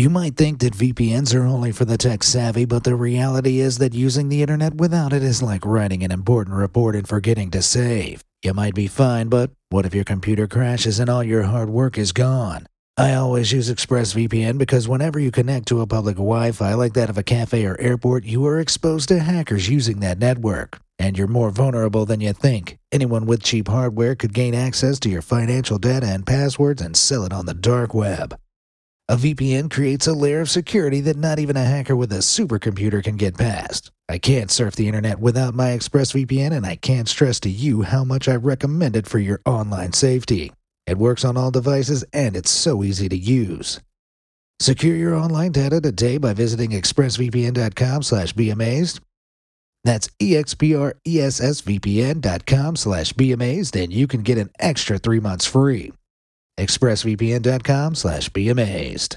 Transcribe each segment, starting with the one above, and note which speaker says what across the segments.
Speaker 1: You might think that VPNs are only for the tech savvy, but the reality is that using the internet without it is like writing an important report and forgetting to save. You might be fine, but what if your computer crashes and all your hard work is gone? I always use ExpressVPN because whenever you connect to a public Wi Fi like that of a cafe or airport, you are exposed to hackers using that network. And you're more vulnerable than you think. Anyone with cheap hardware could gain access to your financial data and passwords and sell it on the dark web. A VPN creates a layer of security that not even a hacker with a supercomputer can get past. I can't surf the internet without my ExpressVPN, and I can't stress to you how much I recommend it for your online safety. It works on all devices, and it's so easy to use. Secure your online data today by visiting expressvpn.com slash beamazed. That's expressvpn.com slash beamazed, and you can get an extra three months free expressvpn.com slash be amazed.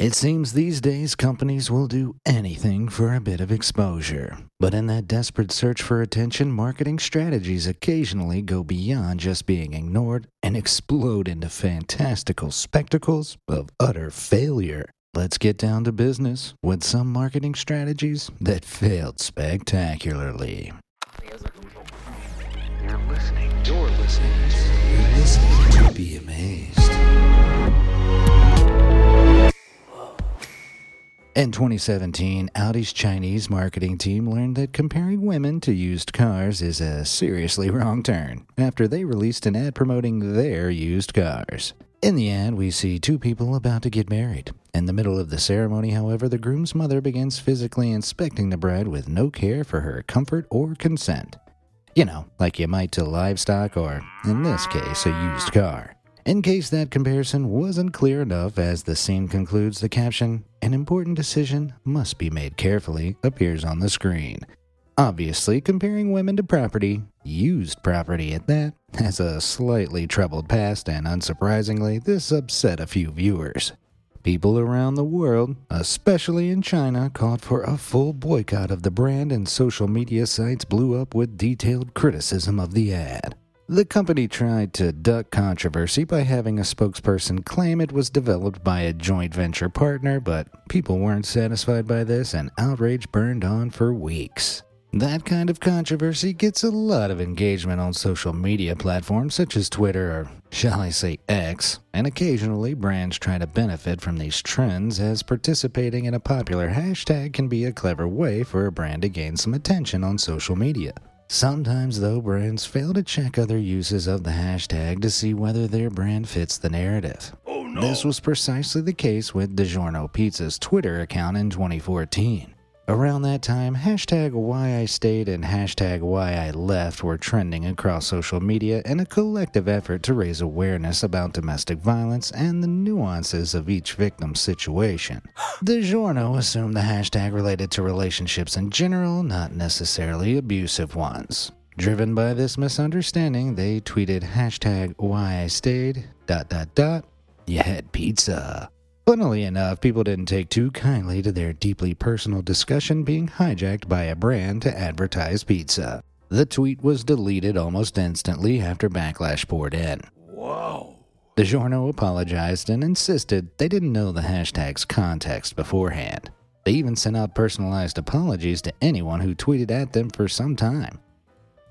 Speaker 1: It seems these days companies will do anything for a bit of exposure. But in that desperate search for attention, marketing strategies occasionally go beyond just being ignored and explode into fantastical spectacles of utter failure. Let's get down to business with some marketing strategies that failed spectacularly.
Speaker 2: You're listening. You're listening.
Speaker 1: You're listening to Be In 2017, Audi's Chinese marketing team learned that comparing women to used cars is a seriously wrong turn after they released an ad promoting their used cars. In the ad, we see two people about to get married. In the middle of the ceremony, however, the groom's mother begins physically inspecting the bride with no care for her comfort or consent. You know, like you might to livestock or, in this case, a used car. In case that comparison wasn't clear enough, as the scene concludes, the caption, An important decision must be made carefully, appears on the screen. Obviously, comparing women to property, used property at that, has a slightly troubled past, and unsurprisingly, this upset a few viewers. People around the world, especially in China, called for a full boycott of the brand, and social media sites blew up with detailed criticism of the ad. The company tried to duck controversy by having a spokesperson claim it was developed by a joint venture partner, but people weren't satisfied by this and outrage burned on for weeks. That kind of controversy gets a lot of engagement on social media platforms such as Twitter or, shall I say, X, and occasionally brands try to benefit from these trends as participating in a popular hashtag can be a clever way for a brand to gain some attention on social media. Sometimes, though, brands fail to check other uses of the hashtag to see whether their brand fits the narrative.
Speaker 2: Oh no.
Speaker 1: This was precisely the case with DiGiorno Pizza's Twitter account in 2014. Around that time, hashtag why I stayed and hashtag why I left were trending across social media in a collective effort to raise awareness about domestic violence and the nuances of each victim's situation. DiGiorno assumed the hashtag related to relationships in general, not necessarily abusive ones. Driven by this misunderstanding, they tweeted hashtag why I stayed, dot dot dot, you had pizza. Funnily enough, people didn't take too kindly to their deeply personal discussion being hijacked by a brand to advertise pizza. The tweet was deleted almost instantly after backlash poured in.
Speaker 2: Whoa.
Speaker 1: DiGiorno apologized and insisted they didn't know the hashtag's context beforehand. They even sent out personalized apologies to anyone who tweeted at them for some time.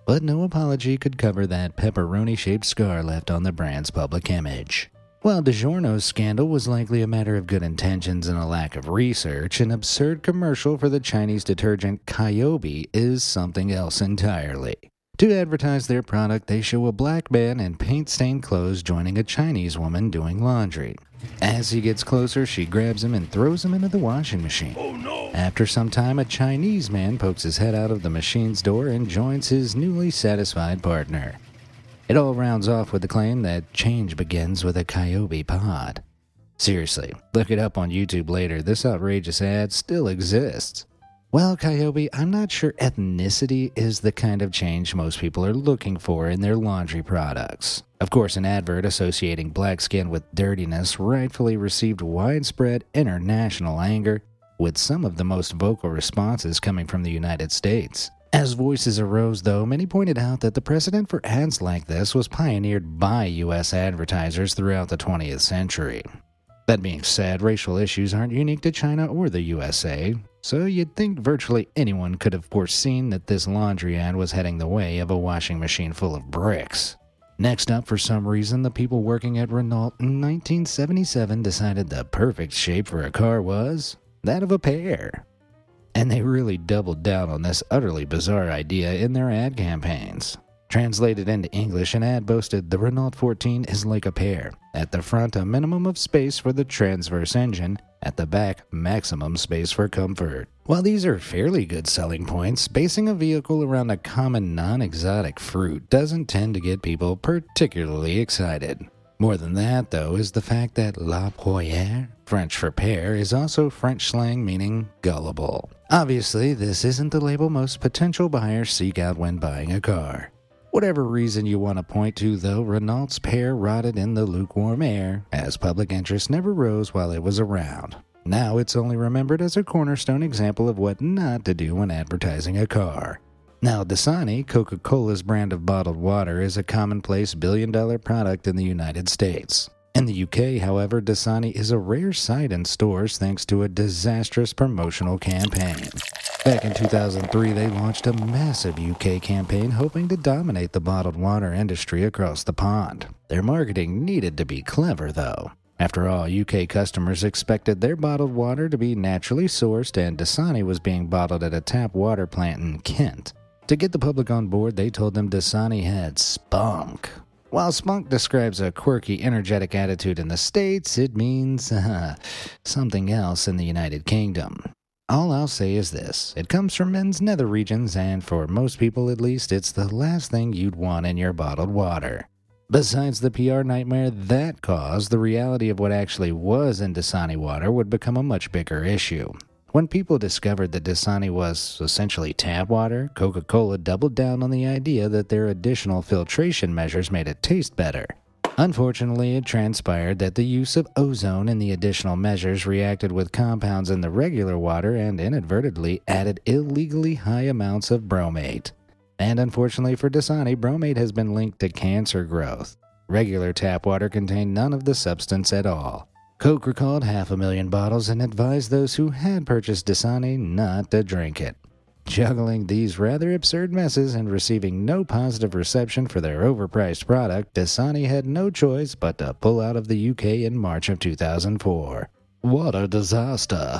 Speaker 1: But no apology could cover that pepperoni shaped scar left on the brand's public image. While DiGiorno's scandal was likely a matter of good intentions and a lack of research, an absurd commercial for the Chinese detergent Qiaobi is something else entirely. To advertise their product, they show a black man in paint stained clothes joining a Chinese woman doing laundry. As he gets closer, she grabs him and throws him into the washing machine.
Speaker 2: Oh no.
Speaker 1: After some time, a Chinese man pokes his head out of the machine's door and joins his newly satisfied partner. It all rounds off with the claim that change begins with a Qiaobi pod. Seriously, look it up on YouTube later. This outrageous ad still exists. Well, Coyote, I'm not sure ethnicity is the kind of change most people are looking for in their laundry products. Of course, an advert associating black skin with dirtiness rightfully received widespread international anger, with some of the most vocal responses coming from the United States. As voices arose, though, many pointed out that the precedent for ads like this was pioneered by U.S. advertisers throughout the 20th century. That being said, racial issues aren't unique to China or the USA, so you'd think virtually anyone could have foreseen that this laundry ad was heading the way of a washing machine full of bricks. Next up, for some reason, the people working at Renault in 1977 decided the perfect shape for a car was that of a pear. And they really doubled down on this utterly bizarre idea in their ad campaigns. Translated into English, an ad boasted the Renault 14 is like a pear. At the front, a minimum of space for the transverse engine. At the back, maximum space for comfort. While these are fairly good selling points, basing a vehicle around a common non exotic fruit doesn't tend to get people particularly excited. More than that, though, is the fact that la poire, French for pear, is also French slang meaning gullible. Obviously, this isn't the label most potential buyers seek out when buying a car. Whatever reason you want to point to, though, Renault's pear rotted in the lukewarm air, as public interest never rose while it was around. Now it's only remembered as a cornerstone example of what not to do when advertising a car. Now, Dasani, Coca Cola's brand of bottled water, is a commonplace billion dollar product in the United States. In the UK, however, Dasani is a rare sight in stores thanks to a disastrous promotional campaign. Back in 2003, they launched a massive UK campaign hoping to dominate the bottled water industry across the pond. Their marketing needed to be clever, though. After all, UK customers expected their bottled water to be naturally sourced, and Dasani was being bottled at a tap water plant in Kent. To get the public on board, they told them Dasani had spunk, while spunk describes a quirky, energetic attitude in the States, it means uh, something else in the United Kingdom. All I'll say is this it comes from men's nether regions, and for most people at least, it's the last thing you'd want in your bottled water. Besides the PR nightmare that caused, the reality of what actually was in Dasani water would become a much bigger issue. When people discovered that Dasani was essentially tap water, Coca Cola doubled down on the idea that their additional filtration measures made it taste better. Unfortunately, it transpired that the use of ozone in the additional measures reacted with compounds in the regular water and inadvertently added illegally high amounts of bromate. And unfortunately for Dasani, bromate has been linked to cancer growth. Regular tap water contained none of the substance at all. Coke recalled half a million bottles and advised those who had purchased Dasani not to drink it. Juggling these rather absurd messes and receiving no positive reception for their overpriced product, Dasani had no choice but to pull out of the UK in March of 2004. What a disaster!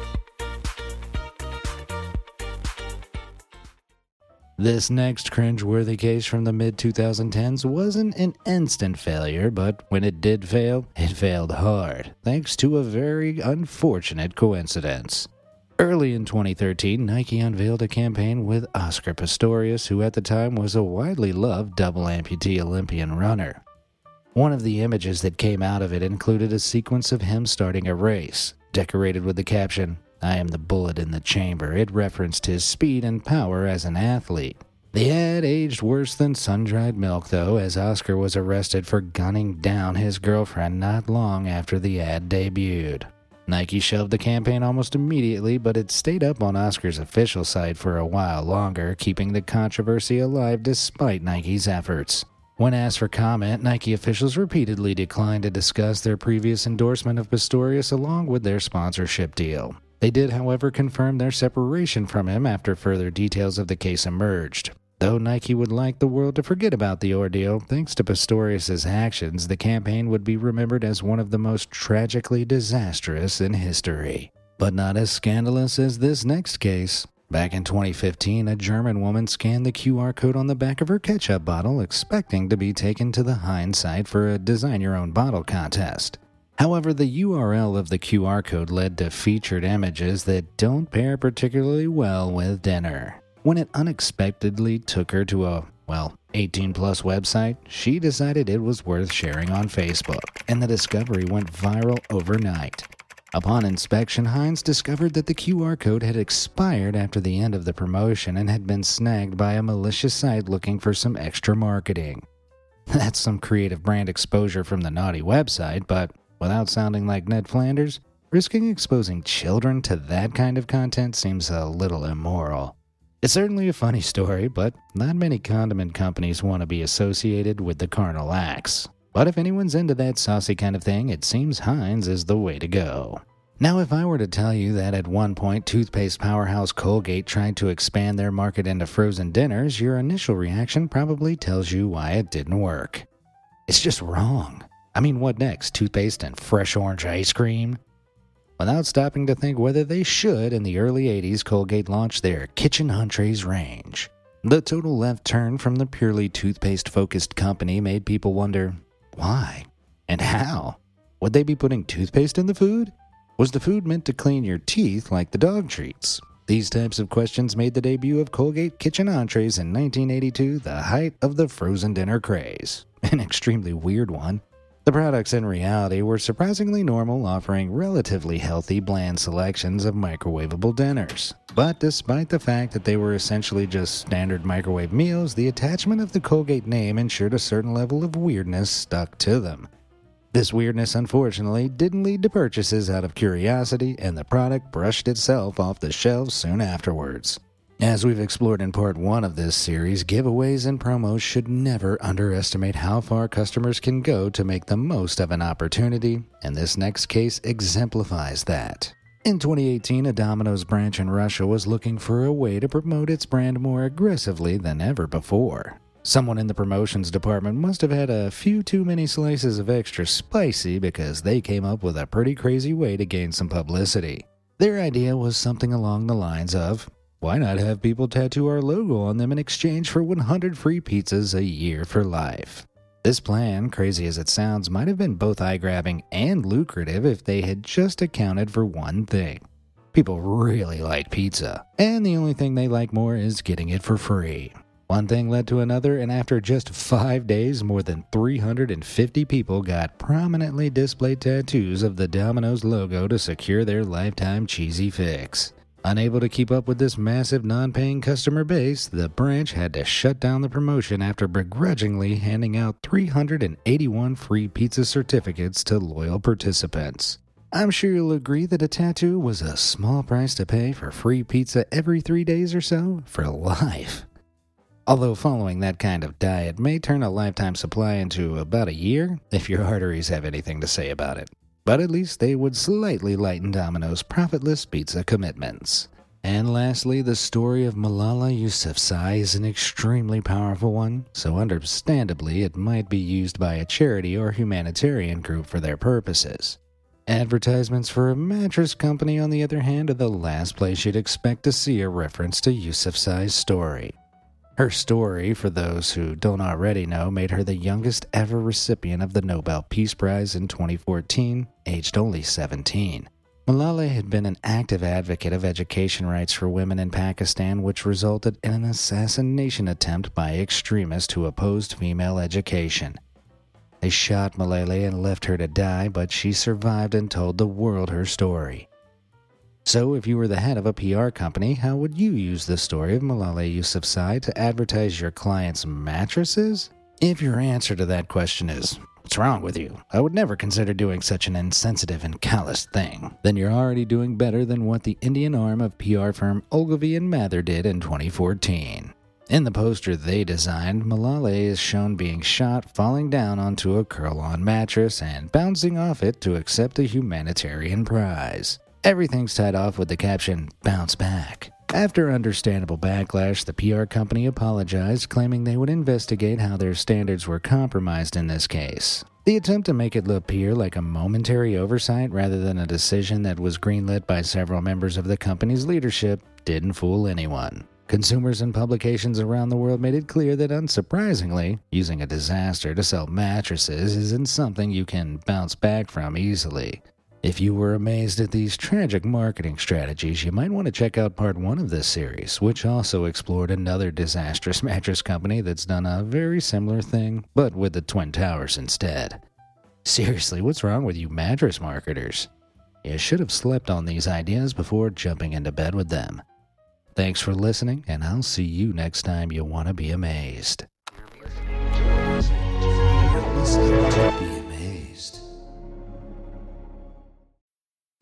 Speaker 1: This next cringe-worthy case from the mid 2010s wasn't an instant failure, but when it did fail, it failed hard, thanks to a very unfortunate coincidence. Early in 2013, Nike unveiled a campaign with Oscar Pistorius, who at the time was a widely loved double amputee Olympian runner. One of the images that came out of it included a sequence of him starting a race, decorated with the caption, I am the bullet in the chamber. It referenced his speed and power as an athlete. The ad aged worse than sun dried milk, though, as Oscar was arrested for gunning down his girlfriend not long after the ad debuted. Nike shelved the campaign almost immediately, but it stayed up on Oscar's official site for a while longer, keeping the controversy alive despite Nike's efforts. When asked for comment, Nike officials repeatedly declined to discuss their previous endorsement of Pistorius along with their sponsorship deal. They did, however, confirm their separation from him after further details of the case emerged. Though Nike would like the world to forget about the ordeal, thanks to Pistorius' actions, the campaign would be remembered as one of the most tragically disastrous in history. But not as scandalous as this next case. Back in 2015, a German woman scanned the QR code on the back of her ketchup bottle, expecting to be taken to the site for a design your own bottle contest. However, the URL of the QR code led to featured images that don't pair particularly well with dinner. When it unexpectedly took her to a, well, 18 plus website, she decided it was worth sharing on Facebook, and the discovery went viral overnight. Upon inspection, Heinz discovered that the QR code had expired after the end of the promotion and had been snagged by a malicious site looking for some extra marketing. That's some creative brand exposure from the naughty website, but without sounding like Ned Flanders, risking exposing children to that kind of content seems a little immoral. It's certainly a funny story, but not many condiment companies want to be associated with the carnal acts. But if anyone's into that saucy kind of thing, it seems Heinz is the way to go. Now, if I were to tell you that at one point toothpaste powerhouse Colgate tried to expand their market into frozen dinners, your initial reaction probably tells you why it didn't work. It's just wrong. I mean, what next? Toothpaste and fresh orange ice cream? Without stopping to think whether they should, in the early 80s, Colgate launched their Kitchen Entrees range. The total left turn from the purely toothpaste focused company made people wonder why and how? Would they be putting toothpaste in the food? Was the food meant to clean your teeth like the dog treats? These types of questions made the debut of Colgate Kitchen Entrees in 1982 the height of the frozen dinner craze. An extremely weird one. The products in reality were surprisingly normal, offering relatively healthy, bland selections of microwavable dinners. But despite the fact that they were essentially just standard microwave meals, the attachment of the Colgate name ensured a certain level of weirdness stuck to them. This weirdness, unfortunately, didn't lead to purchases out of curiosity, and the product brushed itself off the shelves soon afterwards. As we've explored in part one of this series, giveaways and promos should never underestimate how far customers can go to make the most of an opportunity, and this next case exemplifies that. In 2018, a Domino's branch in Russia was looking for a way to promote its brand more aggressively than ever before. Someone in the promotions department must have had a few too many slices of extra spicy because they came up with a pretty crazy way to gain some publicity. Their idea was something along the lines of why not have people tattoo our logo on them in exchange for 100 free pizzas a year for life? This plan, crazy as it sounds, might have been both eye grabbing and lucrative if they had just accounted for one thing. People really like pizza, and the only thing they like more is getting it for free. One thing led to another, and after just five days, more than 350 people got prominently displayed tattoos of the Domino's logo to secure their lifetime cheesy fix. Unable to keep up with this massive non paying customer base, the branch had to shut down the promotion after begrudgingly handing out 381 free pizza certificates to loyal participants. I'm sure you'll agree that a tattoo was a small price to pay for free pizza every three days or so for life. Although following that kind of diet may turn a lifetime supply into about a year, if your arteries have anything to say about it but at least they would slightly lighten Domino's profitless pizza commitments. And lastly, the story of Malala Yousafzai is an extremely powerful one, so understandably it might be used by a charity or humanitarian group for their purposes. Advertisements for a mattress company, on the other hand, are the last place you'd expect to see a reference to Yousafzai's story. Her story, for those who don't already know, made her the youngest ever recipient of the Nobel Peace Prize in 2014, aged only 17. Malala had been an active advocate of education rights for women in Pakistan, which resulted in an assassination attempt by extremists who opposed female education. They shot Malala and left her to die, but she survived and told the world her story. So, if you were the head of a PR company, how would you use the story of Malala Yousafzai to advertise your clients' mattresses? If your answer to that question is What's wrong with you? I would never consider doing such an insensitive and callous thing. Then you're already doing better than what the Indian arm of PR firm Ogilvy and Mather did in 2014. In the poster they designed, Malala is shown being shot, falling down onto a Kurl-on mattress, and bouncing off it to accept a humanitarian prize. Everything's tied off with the caption, Bounce Back. After understandable backlash, the PR company apologized, claiming they would investigate how their standards were compromised in this case. The attempt to make it appear like a momentary oversight rather than a decision that was greenlit by several members of the company's leadership didn't fool anyone. Consumers and publications around the world made it clear that, unsurprisingly, using a disaster to sell mattresses isn't something you can bounce back from easily. If you were amazed at these tragic marketing strategies, you might want to check out part one of this series, which also explored another disastrous mattress company that's done a very similar thing, but with the Twin Towers instead. Seriously, what's wrong with you mattress marketers? You should have slept on these ideas before jumping into bed with them. Thanks for listening, and I'll see you next time you want to be amazed.